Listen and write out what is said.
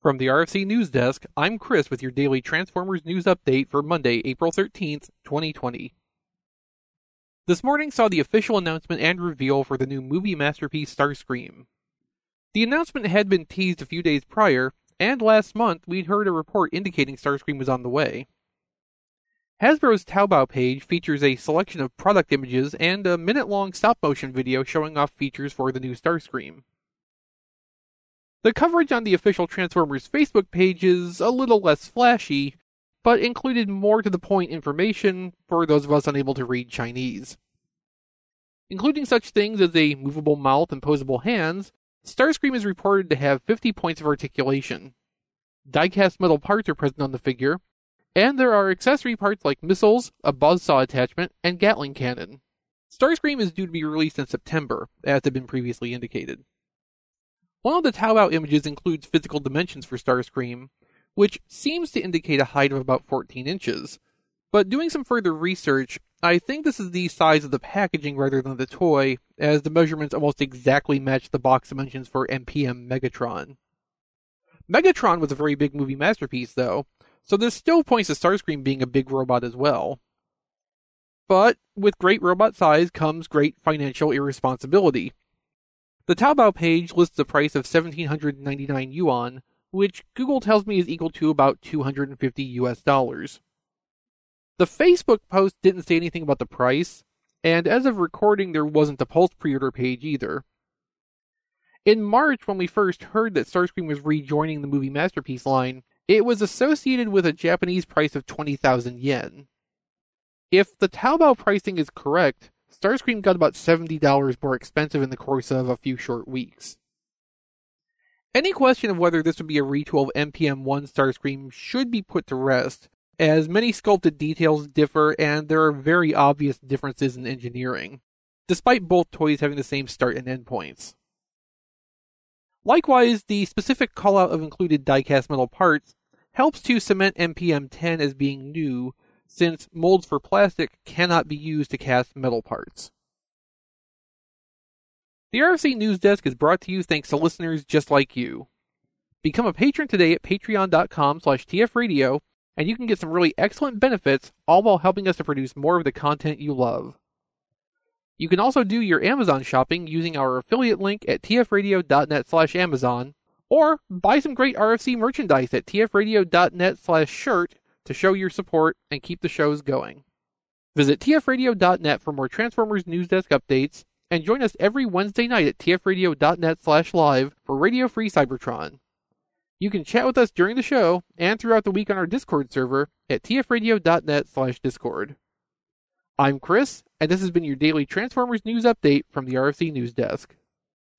From the RFC News Desk, I'm Chris with your daily Transformers news update for Monday, April 13th, 2020. This morning saw the official announcement and reveal for the new movie masterpiece Starscream. The announcement had been teased a few days prior, and last month we'd heard a report indicating Starscream was on the way. Hasbro's Taobao page features a selection of product images and a minute long stop motion video showing off features for the new Starscream. The coverage on the official Transformers Facebook page is a little less flashy, but included more to the point information for those of us unable to read Chinese. Including such things as a movable mouth and posable hands, Starscream is reported to have 50 points of articulation. Die-cast metal parts are present on the figure, and there are accessory parts like missiles, a buzzsaw attachment, and Gatling cannon. Starscream is due to be released in September, as had been previously indicated. One of the Taobao images includes physical dimensions for Starscream, which seems to indicate a height of about 14 inches. But doing some further research, I think this is the size of the packaging rather than the toy, as the measurements almost exactly match the box dimensions for MPM Megatron. Megatron was a very big movie masterpiece, though, so this still points to Starscream being a big robot as well. But with great robot size comes great financial irresponsibility. The Taobao page lists a price of 1799 yuan, which Google tells me is equal to about 250 US dollars. The Facebook post didn't say anything about the price, and as of recording, there wasn't a Pulse pre order page either. In March, when we first heard that Starscream was rejoining the movie Masterpiece line, it was associated with a Japanese price of 20,000 yen. If the Taobao pricing is correct, Starscream got about $70 more expensive in the course of a few short weeks. Any question of whether this would be a retool of MPM1 Starscream should be put to rest, as many sculpted details differ and there are very obvious differences in engineering, despite both toys having the same start and end points. Likewise, the specific callout of included die-cast metal parts helps to cement MPM 10 as being new, since molds for plastic cannot be used to cast metal parts. The RFC News Desk is brought to you thanks to listeners just like you. Become a patron today at patreon.com slash tfradio, and you can get some really excellent benefits, all while helping us to produce more of the content you love. You can also do your Amazon shopping using our affiliate link at tfradio.net slash Amazon, or buy some great RFC merchandise at tfradio.net slash shirt to show your support and keep the shows going. Visit tfradio.net for more Transformers News Desk updates, and join us every Wednesday night at tfradio.net slash live for Radio Free Cybertron. You can chat with us during the show and throughout the week on our Discord server at tfradio.net slash discord. I'm Chris, and this has been your daily Transformers News Update from the RFC News Desk.